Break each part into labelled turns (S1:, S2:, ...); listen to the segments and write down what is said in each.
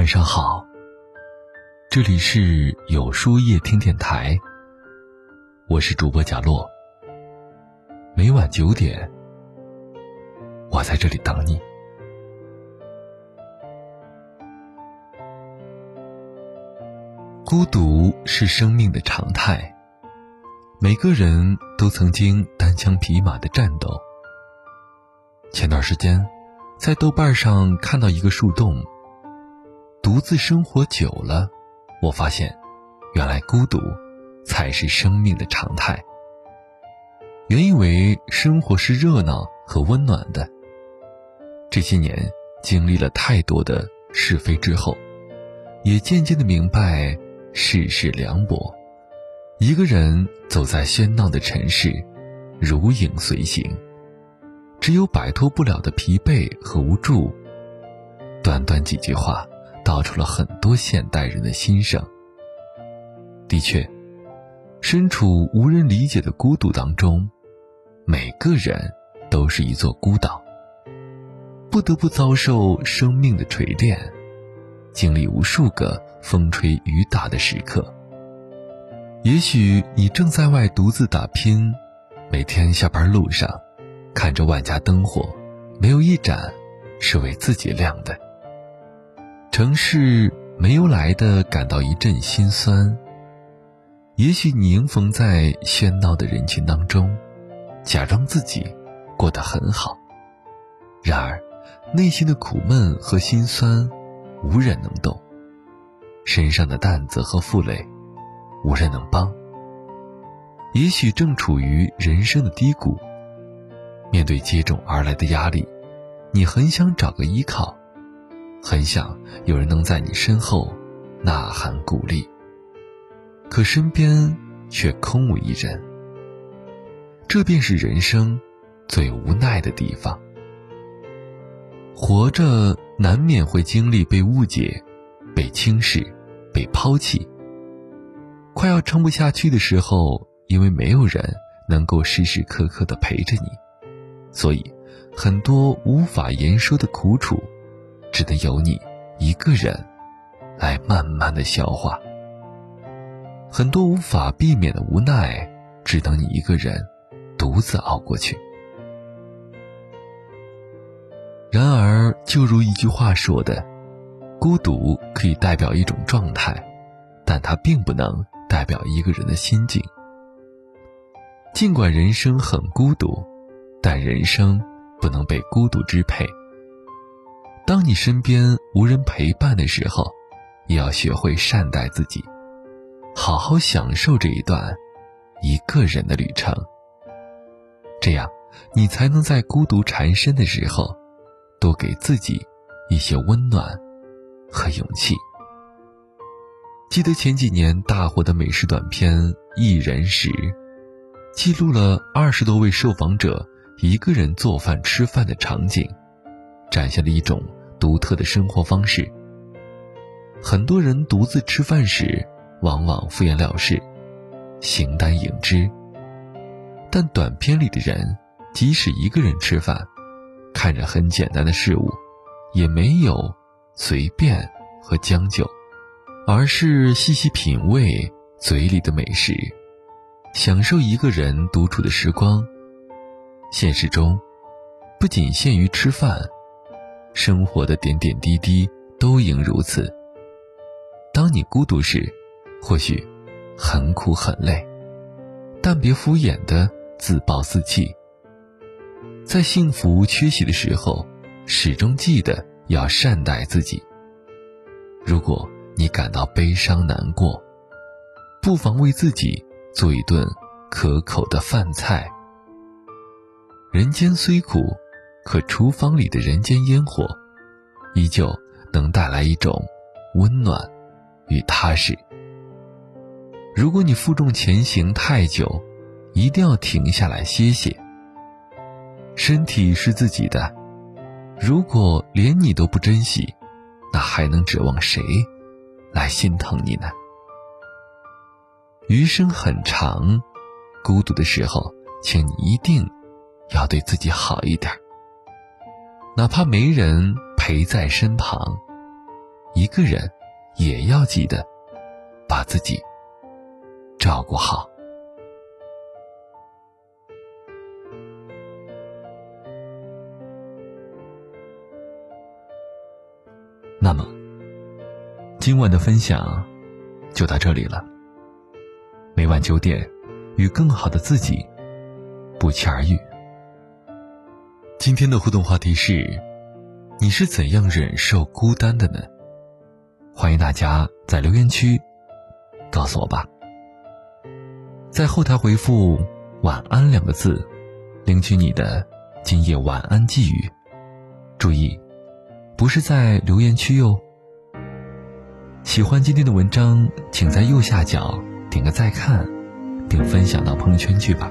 S1: 晚上好，这里是有书夜听电台，我是主播贾洛。每晚九点，我在这里等你。孤独是生命的常态，每个人都曾经单枪匹马的战斗。前段时间，在豆瓣上看到一个树洞。独自生活久了，我发现，原来孤独才是生命的常态。原以为生活是热闹和温暖的，这些年经历了太多的是非之后，也渐渐的明白世事凉薄。一个人走在喧闹的城市，如影随形，只有摆脱不了的疲惫和无助。短短几句话。道出了很多现代人的心声。的确，身处无人理解的孤独当中，每个人都是一座孤岛，不得不遭受生命的锤炼，经历无数个风吹雨打的时刻。也许你正在外独自打拼，每天下班路上，看着万家灯火，没有一盏是为自己亮的。城市没有来的感到一阵心酸。也许你迎逢在喧闹的人群当中，假装自己过得很好，然而内心的苦闷和心酸，无人能懂；身上的担子和负累，无人能帮。也许正处于人生的低谷，面对接踵而来的压力，你很想找个依靠。很想有人能在你身后呐喊鼓励，可身边却空无一人。这便是人生最无奈的地方。活着难免会经历被误解、被轻视、被抛弃。快要撑不下去的时候，因为没有人能够时时刻刻的陪着你，所以很多无法言说的苦楚。只能由你一个人来慢慢的消化，很多无法避免的无奈，只等你一个人独自熬过去。然而，就如一句话说的，孤独可以代表一种状态，但它并不能代表一个人的心境。尽管人生很孤独，但人生不能被孤独支配。当你身边无人陪伴的时候，也要学会善待自己，好好享受这一段一个人的旅程。这样，你才能在孤独缠身的时候，多给自己一些温暖和勇气。记得前几年大火的美食短片《一人食》，记录了二十多位受访者一个人做饭吃饭的场景，展现了一种。独特的生活方式。很多人独自吃饭时，往往敷衍了事，形单影只。但短片里的人，即使一个人吃饭，看着很简单的事物，也没有随便和将就，而是细细品味嘴里的美食，享受一个人独处的时光。现实中，不仅限于吃饭。生活的点点滴滴都应如此。当你孤独时，或许很苦很累，但别敷衍的自暴自弃。在幸福缺席的时候，始终记得要善待自己。如果你感到悲伤难过，不妨为自己做一顿可口的饭菜。人间虽苦。可厨房里的人间烟火，依旧能带来一种温暖与踏实。如果你负重前行太久，一定要停下来歇歇。身体是自己的，如果连你都不珍惜，那还能指望谁来心疼你呢？余生很长，孤独的时候，请你一定要对自己好一点。哪怕没人陪在身旁，一个人也要记得把自己照顾好。那么，今晚的分享就到这里了。每晚九点，与更好的自己不期而遇。今天的互动话题是：你是怎样忍受孤单的呢？欢迎大家在留言区告诉我吧。在后台回复“晚安”两个字，领取你的今夜晚安寄语。注意。不是在留言区哟。喜欢今天的文章，请在右下角点个再看，并分享到朋友圈去吧。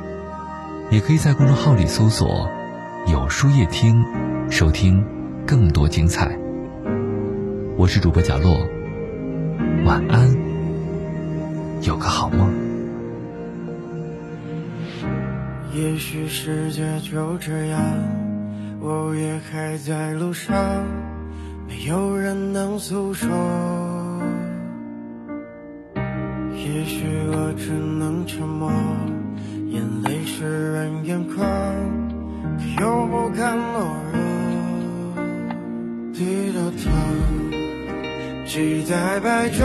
S1: 也可以在公众号里搜索“有书夜听”，收听更多精彩。我是主播贾洛，晚安，有个好梦。
S2: 也许世界就这样，我也还在路上。没有人能诉说，也许我只能沉默，又不甘懦弱。低着头，期待白昼，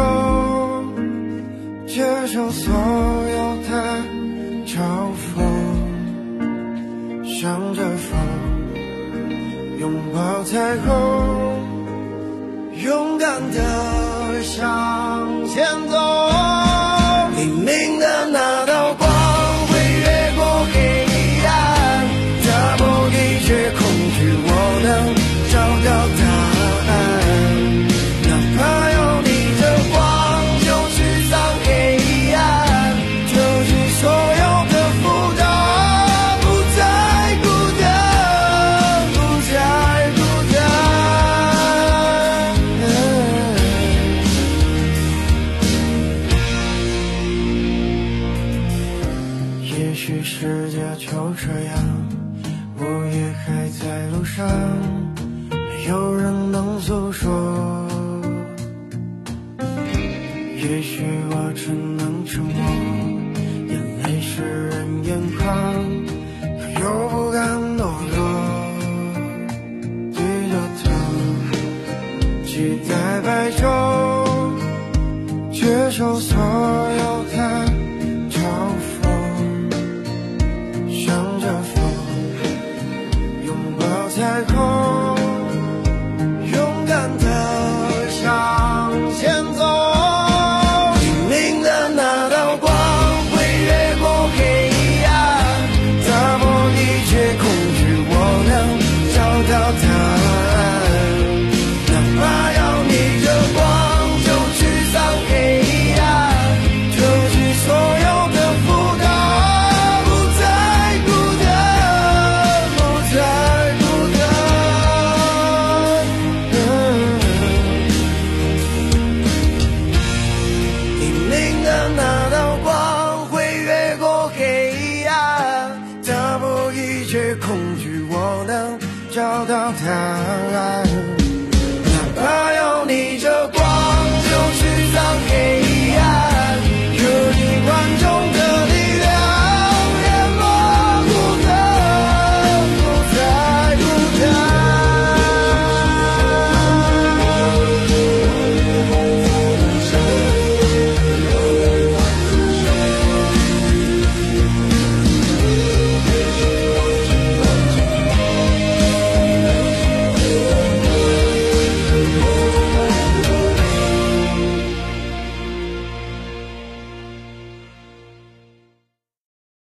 S2: 接受所有的嘲讽，向着风，拥抱彩虹。勇敢的向世界就这样，我也还在路上，没有人能诉说。也许我只能沉默，彩虹勇敢的向前走。黎明的那道光会越过黑暗打破一切恐惧我能找到答案。